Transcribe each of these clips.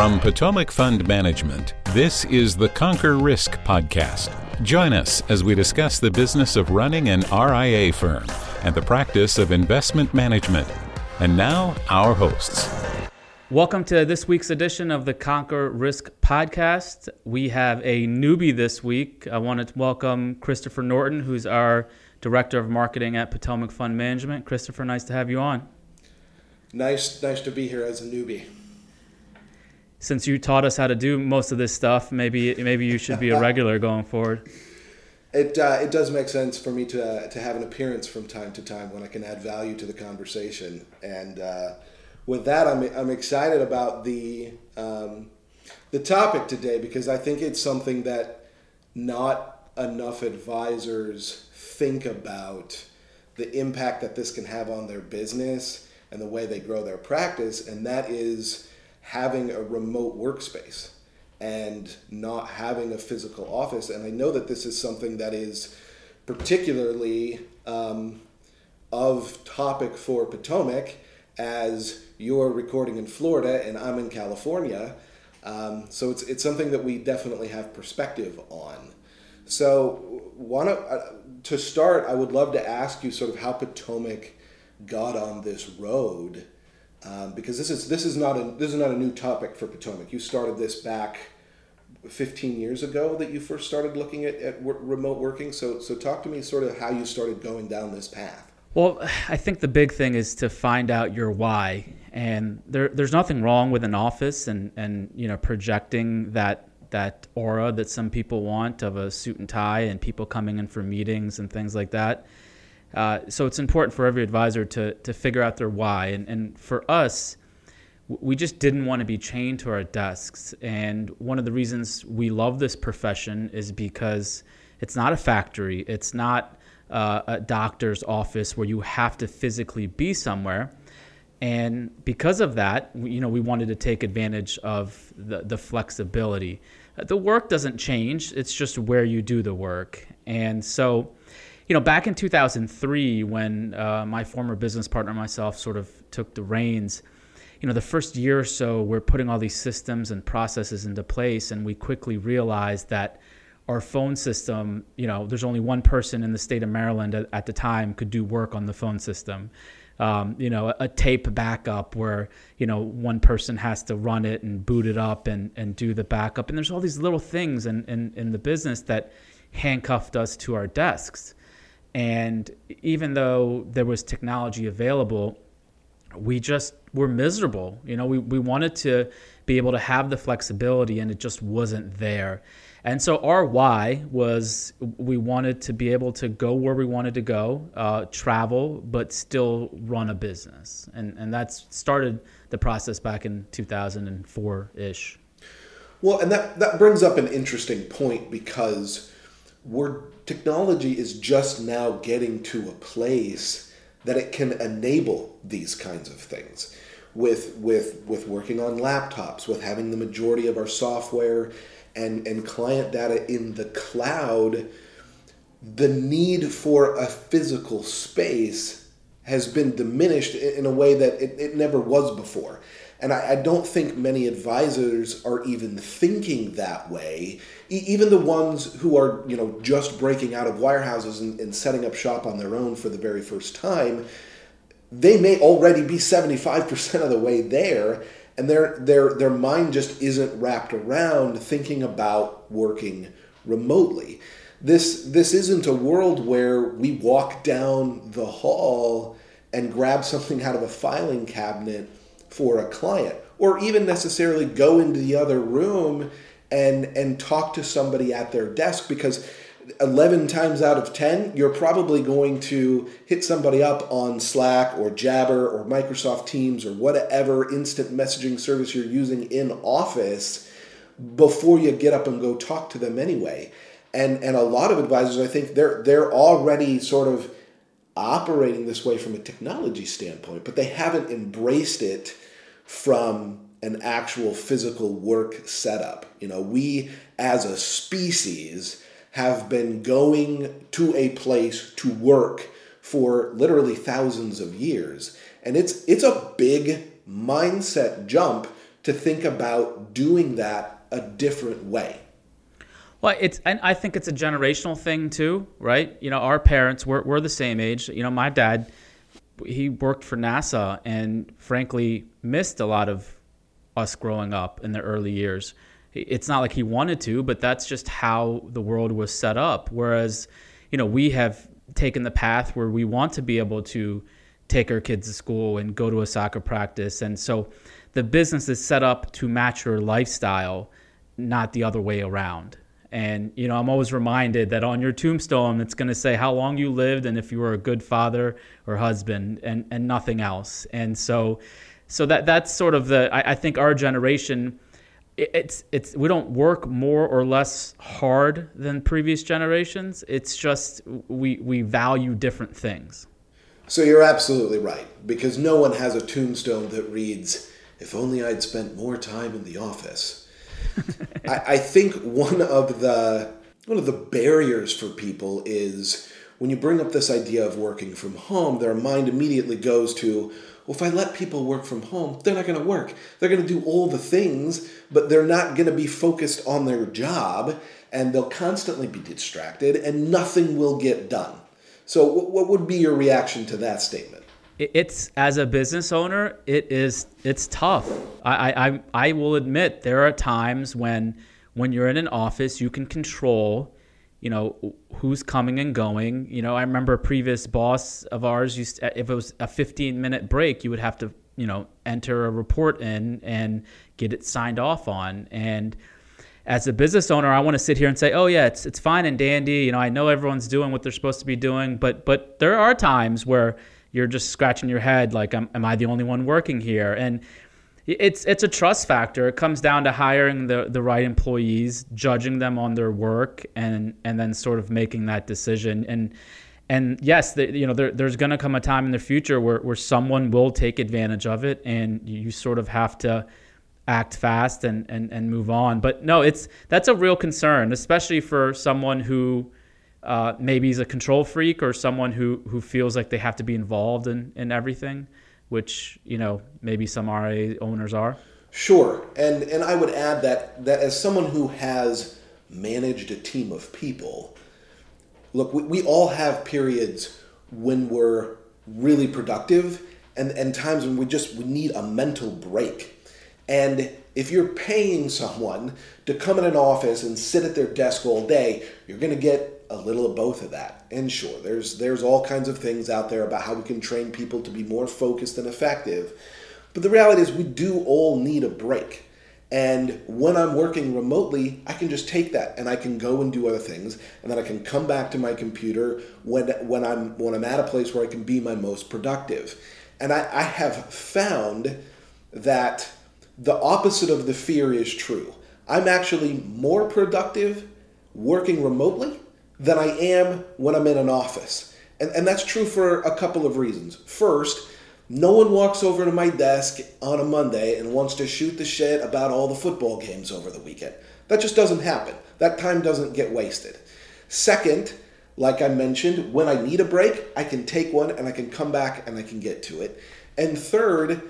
From Potomac Fund Management, this is the Conquer Risk podcast. Join us as we discuss the business of running an RIA firm and the practice of investment management. And now, our hosts. Welcome to this week's edition of the Conquer Risk podcast. We have a newbie this week. I wanted to welcome Christopher Norton, who's our Director of Marketing at Potomac Fund Management. Christopher, nice to have you on. Nice, nice to be here as a newbie since you taught us how to do most of this stuff, maybe maybe you should be a regular going forward. It uh, it does make sense for me to uh, to have an appearance from time to time when I can add value to the conversation. And uh, with that, I'm I'm excited about the um, the topic today because I think it's something that not enough advisors think about the impact that this can have on their business and the way they grow their practice, and that is having a remote workspace and not having a physical office. And I know that this is something that is particularly um, of topic for Potomac as you're recording in Florida and I'm in California. Um, so it's, it's something that we definitely have perspective on. So, wanna, uh, to start, I would love to ask you sort of how Potomac got on this road um, because this is this is not a this is not a new topic for Potomac. You started this back 15 years ago that you first started looking at, at remote working. So so talk to me sort of how you started going down this path. Well, I think the big thing is to find out your why, and there, there's nothing wrong with an office and and you know projecting that that aura that some people want of a suit and tie and people coming in for meetings and things like that. Uh, so it's important for every advisor to, to figure out their why. And, and for us, we just didn't want to be chained to our desks. And one of the reasons we love this profession is because it's not a factory, it's not uh, a doctor's office where you have to physically be somewhere. And because of that, you know, we wanted to take advantage of the, the flexibility. The work doesn't change; it's just where you do the work. And so, you know, back in 2003, when uh, my former business partner and myself sort of took the reins, you know, the first year or so, we're putting all these systems and processes into place, and we quickly realized that our phone system, you know, there's only one person in the state of Maryland at, at the time could do work on the phone system. Um, you know, a, a, tape backup where, you know, one person has to run it and boot it up and, and do the backup. And there's all these little things in, in, in the business that handcuffed us to our desks. And even though there was technology available, we just were miserable. You know, we, we wanted to be able to have the flexibility and it just wasn't there. And so our why was we wanted to be able to go where we wanted to go, uh, travel, but still run a business. And, and that's started the process back in 2004 ish. Well, and that, that brings up an interesting point because we're technology is just now getting to a place that it can enable these kinds of things with with with working on laptops with having the majority of our software and and client data in the cloud. The need for a physical space has been diminished in a way that it, it never was before and I, I, don't think many advisors are even thinking that way. E- even the ones who are, you know, just breaking out of wirehouses and, and setting up shop on their own for the very first time, they may already be 75% of the way there and their their their mind just isn't wrapped around thinking about working remotely. This this isn't a world where we walk down the hall and grab something out of a filing cabinet for a client or even necessarily go into the other room and and talk to somebody at their desk because 11 times out of 10 you're probably going to hit somebody up on Slack or Jabber or Microsoft Teams or whatever instant messaging service you're using in office before you get up and go talk to them anyway. And and a lot of advisors I think they're they're already sort of operating this way from a technology standpoint, but they haven't embraced it from an actual physical work setup. You know, we as a species have been going to a place to work for literally thousands of years. And it's it's a big mindset jump to think about doing that a different way? Well, it's and I think it's a generational thing too, right? You know, our parents we're we're the same age. You know, my dad he worked for NASA and frankly missed a lot of us growing up in the early years. It's not like he wanted to, but that's just how the world was set up. Whereas, you know, we have taken the path where we want to be able to take our kids to school and go to a soccer practice. And so the business is set up to match your lifestyle, not the other way around. And, you know, I'm always reminded that on your tombstone, it's going to say how long you lived and if you were a good father or husband and, and nothing else. And so, so that, that's sort of the, I, I think our generation, it's, it's, we don't work more or less hard than previous generations. It's just, we, we value different things. So you're absolutely right, because no one has a tombstone that reads, if only I'd spent more time in the office. I, I think one of the one of the barriers for people is when you bring up this idea of working from home, their mind immediately goes to, well, if I let people work from home, they're not going to work. They're going to do all the things, but they're not going to be focused on their job, and they'll constantly be distracted, and nothing will get done. So, what would be your reaction to that statement? It's as a business owner, it is it's tough. I, I I will admit there are times when when you're in an office, you can control, you know, who's coming and going. You know, I remember a previous boss of ours used to, if it was a 15 minute break, you would have to you know enter a report in and get it signed off on and as a business owner, I want to sit here and say, "Oh yeah, it's it's fine and dandy." You know, I know everyone's doing what they're supposed to be doing, but but there are times where you're just scratching your head, like, "Am, am I the only one working here?" And it's it's a trust factor. It comes down to hiring the the right employees, judging them on their work, and and then sort of making that decision. And and yes, the, you know, there, there's going to come a time in the future where where someone will take advantage of it, and you sort of have to act fast and, and, and move on. But no, it's that's a real concern, especially for someone who uh, maybe he's a control freak or someone who, who feels like they have to be involved in, in everything, which you know maybe some RIA owners are. Sure, and and I would add that that as someone who has managed a team of people, look, we, we all have periods when we're really productive and, and times when we just we need a mental break and if you're paying someone to come in an office and sit at their desk all day, you're going to get a little of both of that. And sure, there's there's all kinds of things out there about how we can train people to be more focused and effective. But the reality is we do all need a break. And when I'm working remotely, I can just take that and I can go and do other things, and then I can come back to my computer when when I'm when I'm at a place where I can be my most productive. And I, I have found that the opposite of the fear is true. I'm actually more productive working remotely than I am when I'm in an office. And, and that's true for a couple of reasons. First, no one walks over to my desk on a Monday and wants to shoot the shit about all the football games over the weekend. That just doesn't happen. That time doesn't get wasted. Second, like I mentioned, when I need a break, I can take one and I can come back and I can get to it. And third,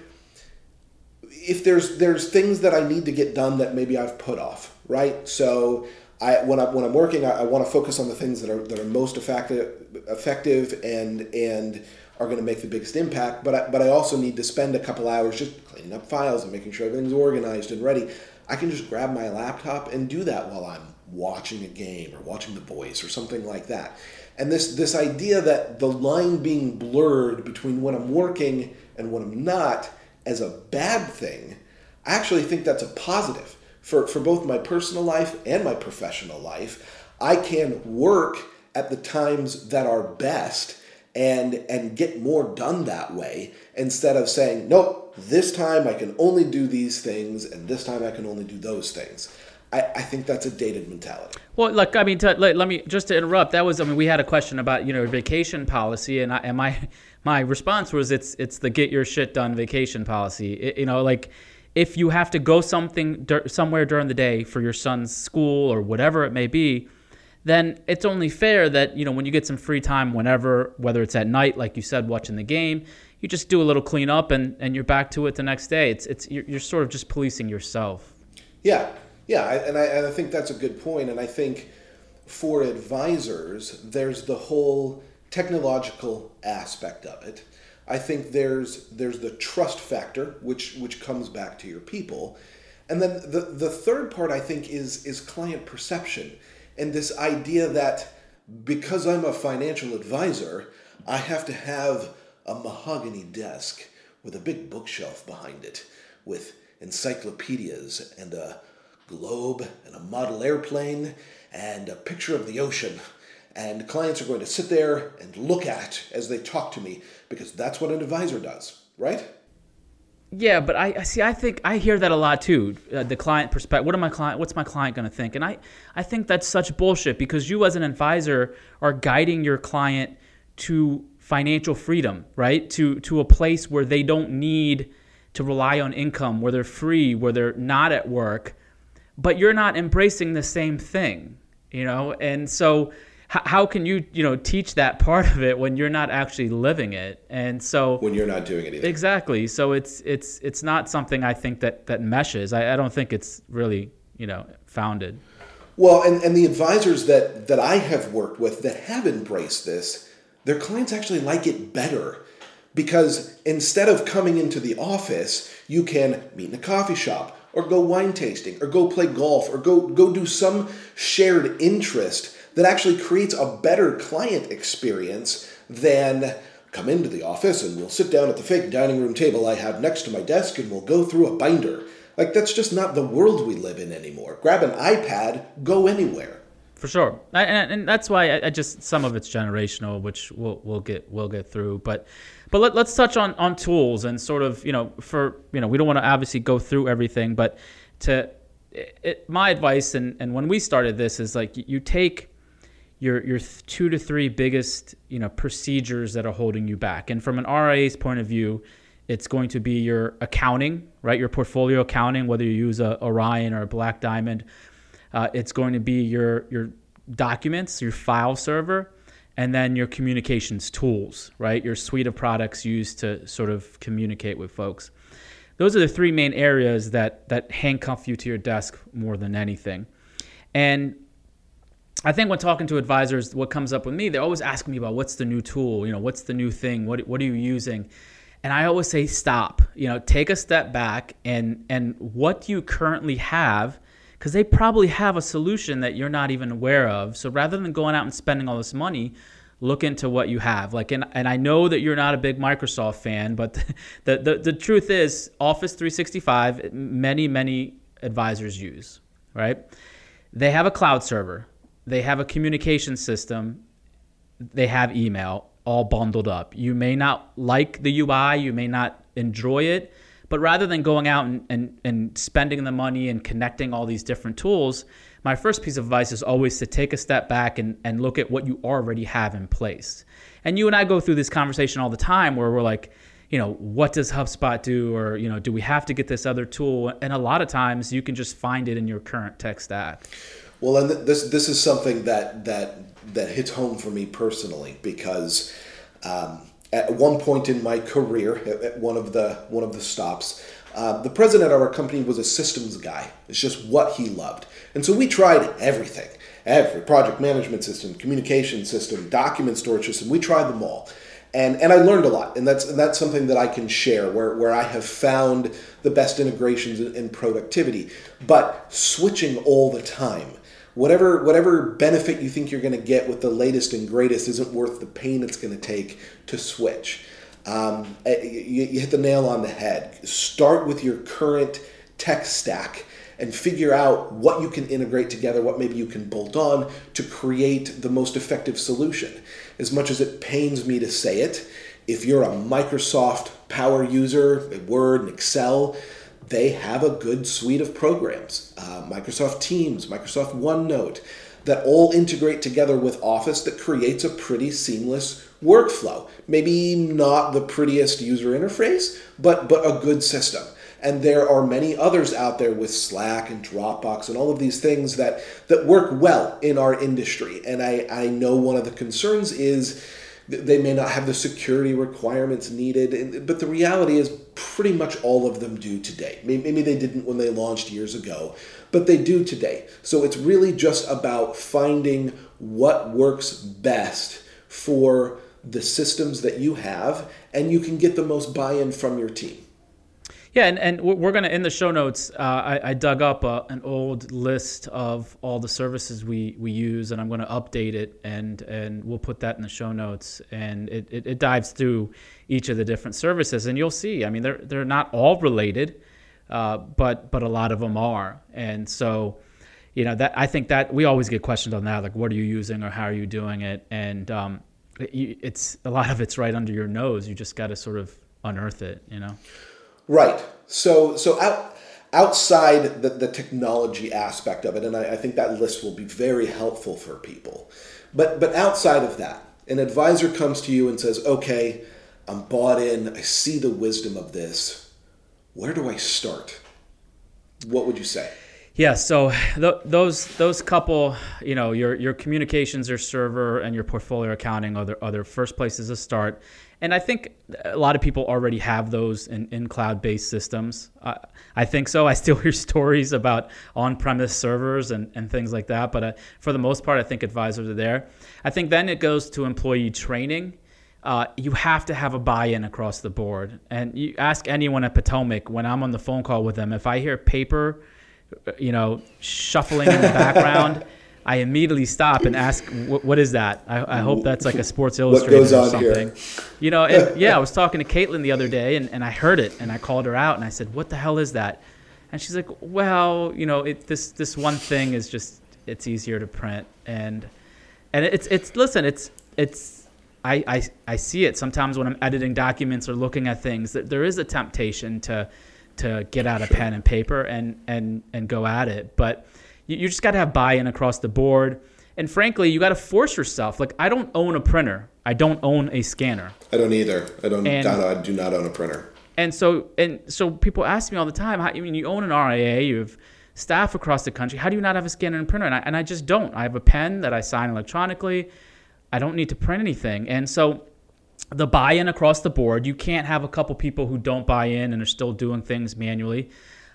if there's there's things that I need to get done that maybe I've put off, right? So I when I when I'm working, I, I want to focus on the things that are that are most effective, effective and and are going to make the biggest impact. But I, but I also need to spend a couple hours just cleaning up files and making sure everything's organized and ready. I can just grab my laptop and do that while I'm watching a game or watching The Voice or something like that. And this this idea that the line being blurred between when I'm working and when I'm not as a bad thing, I actually think that's a positive for, for both my personal life and my professional life. I can work at the times that are best and and get more done that way instead of saying nope this time i can only do these things and this time i can only do those things I, I think that's a dated mentality. Well, look, I mean, to, let, let, me just to interrupt. That was, I mean, we had a question about you know vacation policy, and I, and my my response was it's it's the get your shit done vacation policy. It, you know, like if you have to go something somewhere during the day for your son's school or whatever it may be, then it's only fair that you know when you get some free time, whenever, whether it's at night, like you said, watching the game, you just do a little cleanup and, and you're back to it the next day. It's it's you're, you're sort of just policing yourself. Yeah, yeah, and I and I think that's a good point. And I think for advisors, there's the whole technological aspect of it. I think there's there's the trust factor, which which comes back to your people, and then the the third part I think is is client perception, and this idea that because I'm a financial advisor, I have to have a mahogany desk with a big bookshelf behind it, with encyclopedias and a globe and a model airplane and a picture of the ocean. And clients are going to sit there and look at it as they talk to me because that's what an advisor does, right? Yeah, but I see. I think I hear that a lot too. Uh, the client perspective. What am my client? What's my client going to think? And I, I think that's such bullshit because you as an advisor are guiding your client to financial freedom, right? To to a place where they don't need to rely on income, where they're free, where they're not at work, but you're not embracing the same thing, you know? And so how, how can you, you know, teach that part of it when you're not actually living it? And so when you're not doing it either. Exactly. So it's it's it's not something I think that that meshes. I, I don't think it's really, you know, founded. Well, and, and the advisors that, that I have worked with that have embraced this, their clients actually like it better because instead of coming into the office, you can meet in a coffee shop or go wine tasting or go play golf or go go do some shared interest that actually creates a better client experience than come into the office and we'll sit down at the fake dining room table I have next to my desk and we'll go through a binder. Like that's just not the world we live in anymore. Grab an iPad, go anywhere for sure, and, and that's why I, I, just some of it's generational, which we'll we'll get we'll get through. But but let, us touch on on tools and sort of you know for you know we don't want to obviously go through everything, but to it, my advice and and when we started this is like you take your your two to three biggest you know procedures that are holding you back, and from an RIA's point of view. It's going to be your accounting, right? Your portfolio accounting, whether you use a Orion or a Black Diamond, uh, it's going to be your your documents, your file server, and then your communications tools, right? Your suite of products used to sort of communicate with folks. Those are the three main areas that that handcuff you to your desk more than anything. And I think when talking to advisors, what comes up with me, they're always asking me about what's the new tool, you know, what's the new thing, what what are you using? And I always say stop, you know, take a step back and and what do you currently have because they probably have a solution that you're not even aware of. So rather than going out and spending all this money, look into what you have. Like, and, and I know that you're not a big Microsoft fan, but the, the, the truth is, Office 365, many, many advisors use, right? They have a cloud server, they have a communication system, they have email all bundled up. You may not like the UI, you may not enjoy it, but rather than going out and, and, and spending the money and connecting all these different tools, my first piece of advice is always to take a step back and, and look at what you already have in place. And you and I go through this conversation all the time where we're like, you know, what does HubSpot do? Or, you know, do we have to get this other tool? And a lot of times you can just find it in your current tech stack. Well, and this this is something that that that hits home for me personally because um, at one point in my career, at one of the one of the stops, uh, the president of our company was a systems guy. It's just what he loved, and so we tried everything, every project management system, communication system, document storage system. We tried them all, and and I learned a lot, and that's and that's something that I can share where where I have found the best integrations in productivity. But switching all the time whatever whatever benefit you think you're going to get with the latest and greatest isn't worth the pain it's going to take to switch. Um, eh, you, you hit the nail on the head. Start with your current tech stack and figure out what you can integrate together, what maybe you can bolt on to create the most effective solution. As much as it pains me to say it, if you're a Microsoft Power user, Word and Excel, they have a good suite of programs uh, Microsoft Teams, Microsoft OneNote that all integrate together with Office that creates a pretty seamless workflow. Maybe not the prettiest user interface, but, but a good system. And there are many others out there with Slack and Dropbox and all of these things that, that work well in our industry. And I, I know one of the concerns is they may not have the security requirements needed, but the reality is pretty much all of them do today. Maybe they didn't when they launched years ago, but they do today. So it's really just about finding what works best for the systems that you have, and you can get the most buy in from your team. Yeah, and, and we're going to, in the show notes, uh, I, I, dug up a, an old list of all the services we, we use, and I'm going to update it, and, and we'll put that in the show notes. And it, it, it, dives through each of the different services, and you'll see, I mean, they're, they're not all related, uh, but, but a lot of them are. And so, you know, that I think that we always get questions on that, like, what are you using or how are you doing it? And um, it, it's a lot of it's right under your nose. You just got to sort of unearth it, you know? Right. So so out outside the, the technology aspect of it, and I, I think that list will be very helpful for people. But but outside of that, an advisor comes to you and says, "Okay, I'm bought in. I see the wisdom of this. Where do I start?" What would you say? Yeah, so th- those those couple, you know, your your communications, your server, and your portfolio accounting are the, are the first places to start. And I think a lot of people already have those in, in cloud based systems. Uh, I think so. I still hear stories about on premise servers and, and things like that. But uh, for the most part, I think advisors are there. I think then it goes to employee training. Uh, you have to have a buy in across the board. And you ask anyone at Potomac when I'm on the phone call with them, if I hear paper, uh, you know, shuffling in the background. I immediately stop and ask, "What is that?" I, I, hope that's like a Sports Illustrated or something. Here? You know, and, yeah. I was talking to Caitlin the other day, and, and I heard it, and I called her out, and I said, "What the hell is that?" And she's like, "Well, you know, it, this this one thing is just it's easier to print, and and it's it's listen, it's it's I, I, I see it sometimes when I'm editing documents or looking at things that there is a temptation to to get out a sure. pen and paper and and and go at it, but you, you just got to have buy-in across the board. And frankly, you got to force yourself. Like I don't own a printer. I don't own a scanner. I don't either. I don't. And, I do not own a printer. And so and so people ask me all the time. How, I mean, you own an RIA. You have staff across the country. How do you not have a scanner and printer? And I, and I just don't. I have a pen that I sign electronically. I don't need to print anything. And so the buy-in across the board. You can't have a couple people who don't buy in and are still doing things manually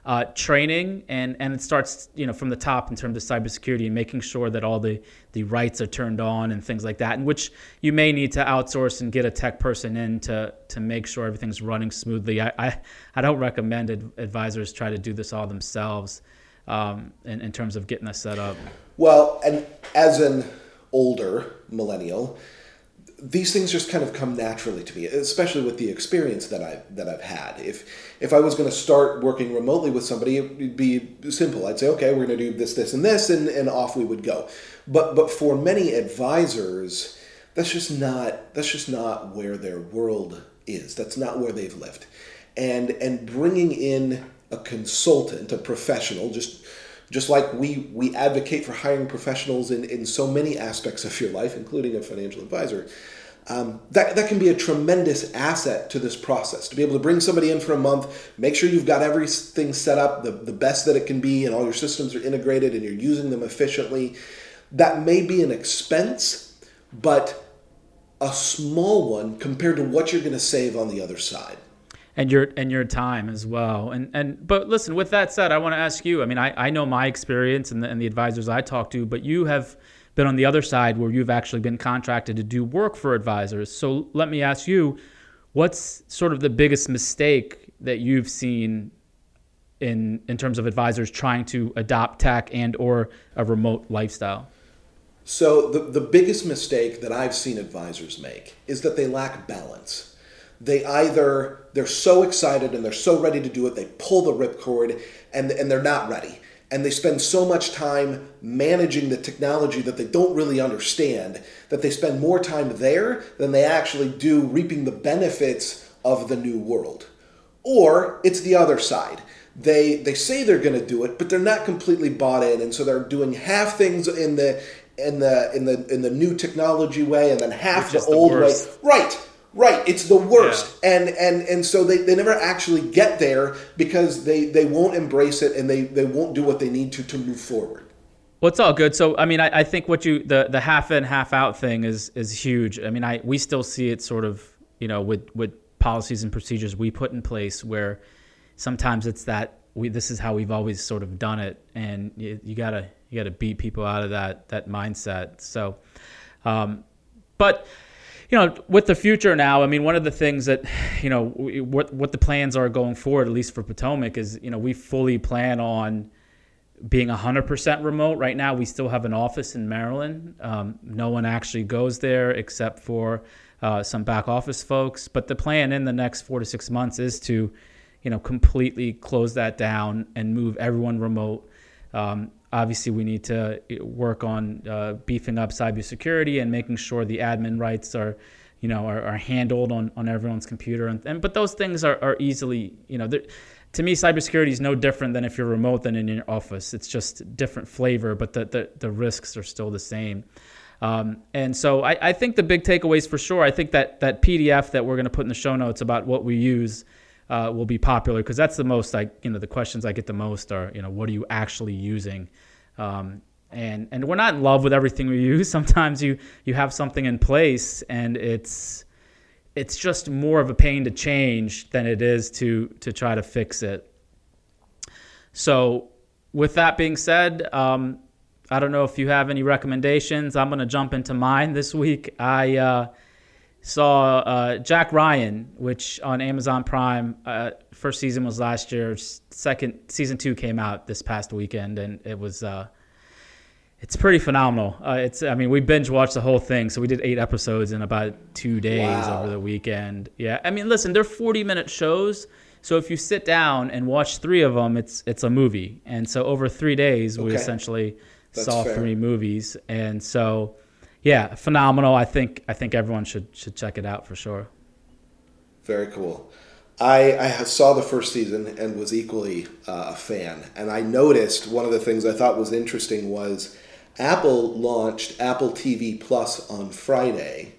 uh, training and and it starts you know from the top in terms of cybersecurity and making sure that all the the rights are turned on and things like that, in which you may need to outsource and get a tech person in to to make sure everything's running smoothly. I I, I don't recommend ad- advisors try to do this all themselves um, in, in terms of getting this set up. Well, and as an older millennial, these things just kind of come naturally to me, especially with the experience that I that I've had. If if I was going to start working remotely with somebody, it would be simple. I'd say, okay, we're going to do this, this, and this, and, and off we would go. But but for many advisors, that's just not that's just not where their world is. That's not where they've lived, and and bringing in a consultant, a professional, just just like we we advocate for hiring professionals in, in so many aspects of your life, including a financial advisor, um, that, that can be a tremendous asset to this process. To be able to bring somebody in for a month, make sure you've got everything set up the, the best that it can be, and all your systems are integrated and you're using them efficiently. That may be an expense, but a small one compared to what you're going to save on the other side and your and your time as well. And and but listen, with that said, I want to ask you. I mean, I, I know my experience and the, and the advisors I talk to, but you have been on the other side where you've actually been contracted to do work for advisors. So let me ask you, what's sort of the biggest mistake that you've seen in in terms of advisors trying to adopt tech and or a remote lifestyle? So the, the biggest mistake that I've seen advisors make is that they lack balance they either they're so excited and they're so ready to do it they pull the ripcord and and they're not ready. And they spend so much time managing the technology that they don't really understand that they spend more time there than they actually do reaping the benefits of the new world. Or it's the other side. They they say they're going to do it but they're not completely bought in and so they're doing half things in the in the in the in the new technology way and then half the old the way. right Right, it's the worst, yeah. and and and so they, they never actually get there because they they won't embrace it and they they won't do what they need to to move forward. Well, it's all good. So, I mean, I, I think what you the the half in half out thing is is huge. I mean, I we still see it sort of you know with with policies and procedures we put in place where sometimes it's that we this is how we've always sort of done it, and you, you gotta you gotta beat people out of that that mindset. So, um, but you know, with the future now, I mean, one of the things that, you know, what what the plans are going forward, at least for Potomac, is you know we fully plan on being 100% remote. Right now, we still have an office in Maryland. Um, no one actually goes there except for uh, some back office folks. But the plan in the next four to six months is to, you know, completely close that down and move everyone remote. Um, obviously, we need to uh, work on uh, beefing up cybersecurity and making sure the admin rights are, you know, are, are handled on, on everyone's computer. And, and but those things are, are easily, you know, to me, cybersecurity is no different than if you're remote than in your office. It's just different flavor, but the, the, the risks are still the same. Um, and so I, I, think the big takeaways for sure, I think that that PDF that we're going to put in the show notes about what we use uh, will be popular because that's the most like, you know, the questions I get the most are, you know, what are you actually using? Um, and, and we're not in love with everything we use. Sometimes you, you have something in place and it's, it's just more of a pain to change than it is to to try to fix it. So, with that being said, um, I don't know if you have any recommendations. I'm going to jump into mine this week. I uh, saw uh, Jack Ryan, which on Amazon Prime, uh, first season was last year. Second season two came out this past weekend, and it was uh, it's pretty phenomenal. Uh, it's I mean we binge watched the whole thing, so we did eight episodes in about two days wow. over the weekend. Yeah, I mean listen, they're forty minute shows, so if you sit down and watch three of them, it's it's a movie. And so over three days, okay. we essentially That's saw fair. three movies, and so yeah, phenomenal. I think I think everyone should should check it out for sure. Very cool. I, I saw the first season and was equally uh, a fan. And I noticed one of the things I thought was interesting was Apple launched Apple TV Plus on Friday,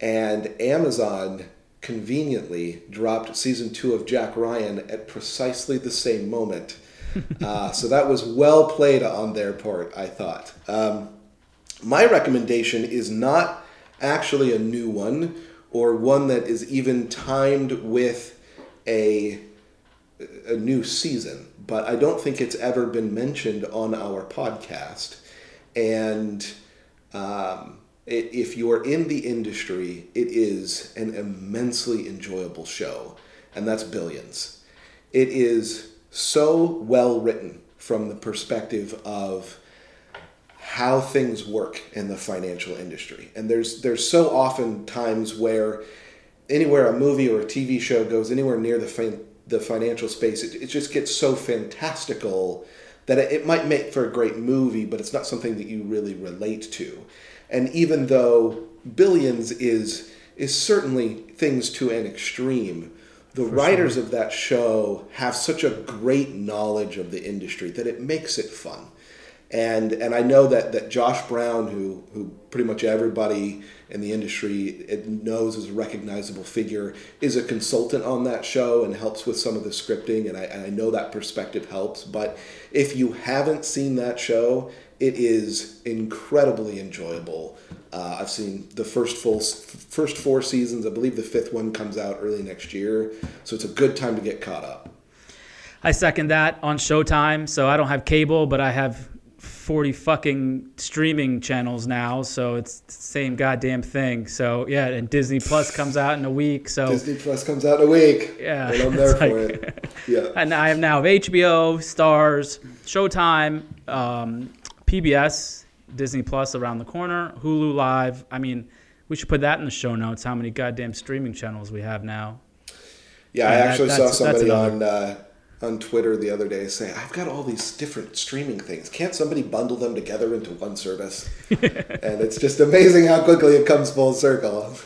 and Amazon conveniently dropped season two of Jack Ryan at precisely the same moment. uh, so that was well played on their part, I thought. Um, my recommendation is not actually a new one or one that is even timed with a, a new season, but I don't think it's ever been mentioned on our podcast. And um, it, if you're in the industry, it is an immensely enjoyable show, and that's Billions. It is so well written from the perspective of how things work in the financial industry. And there's there's so often times where anywhere a movie or a TV show goes anywhere near the fin- the financial space, it, it just gets so fantastical that it might make for a great movie, but it's not something that you really relate to. And even though Billions is is certainly things to an extreme, the for writers sure. of that show have such a great knowledge of the industry that it makes it fun. And and I know that that Josh Brown, who who pretty much everybody in the industry knows as a recognizable figure, is a consultant on that show and helps with some of the scripting. And I, and I know that perspective helps. But if you haven't seen that show, it is incredibly enjoyable. Uh, I've seen the first full first four seasons. I believe the fifth one comes out early next year, so it's a good time to get caught up. I second that on Showtime. So I don't have cable, but I have 40 fucking streaming channels now, so it's the same goddamn thing. So yeah, and Disney Plus comes out in a week. So Disney Plus comes out in a week. Yeah, and I'm there for it. Yeah, and I have now HBO, Starz, Showtime, um, PBS, Disney Plus around the corner, Hulu Live. I mean, we should put that in the show notes. How many goddamn streaming channels we have now? Yeah, I actually that, saw somebody on. Uh, on Twitter the other day saying, I've got all these different streaming things. Can't somebody bundle them together into one service? and it's just amazing how quickly it comes full circle.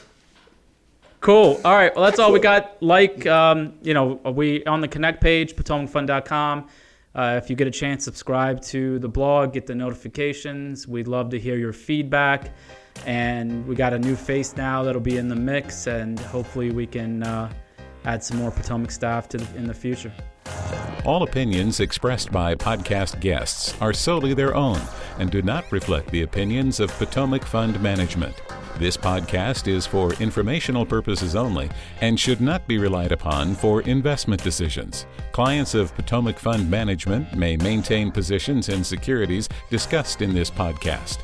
Cool. All right. Well, that's all we got. Like, um, you know, we on the Connect page, potomacfund.com. Uh, if you get a chance, subscribe to the blog, get the notifications. We'd love to hear your feedback. And we got a new face now that'll be in the mix, and hopefully we can uh, add some more Potomac staff to the, in the future. All opinions expressed by podcast guests are solely their own and do not reflect the opinions of Potomac Fund Management. This podcast is for informational purposes only and should not be relied upon for investment decisions. Clients of Potomac Fund Management may maintain positions in securities discussed in this podcast.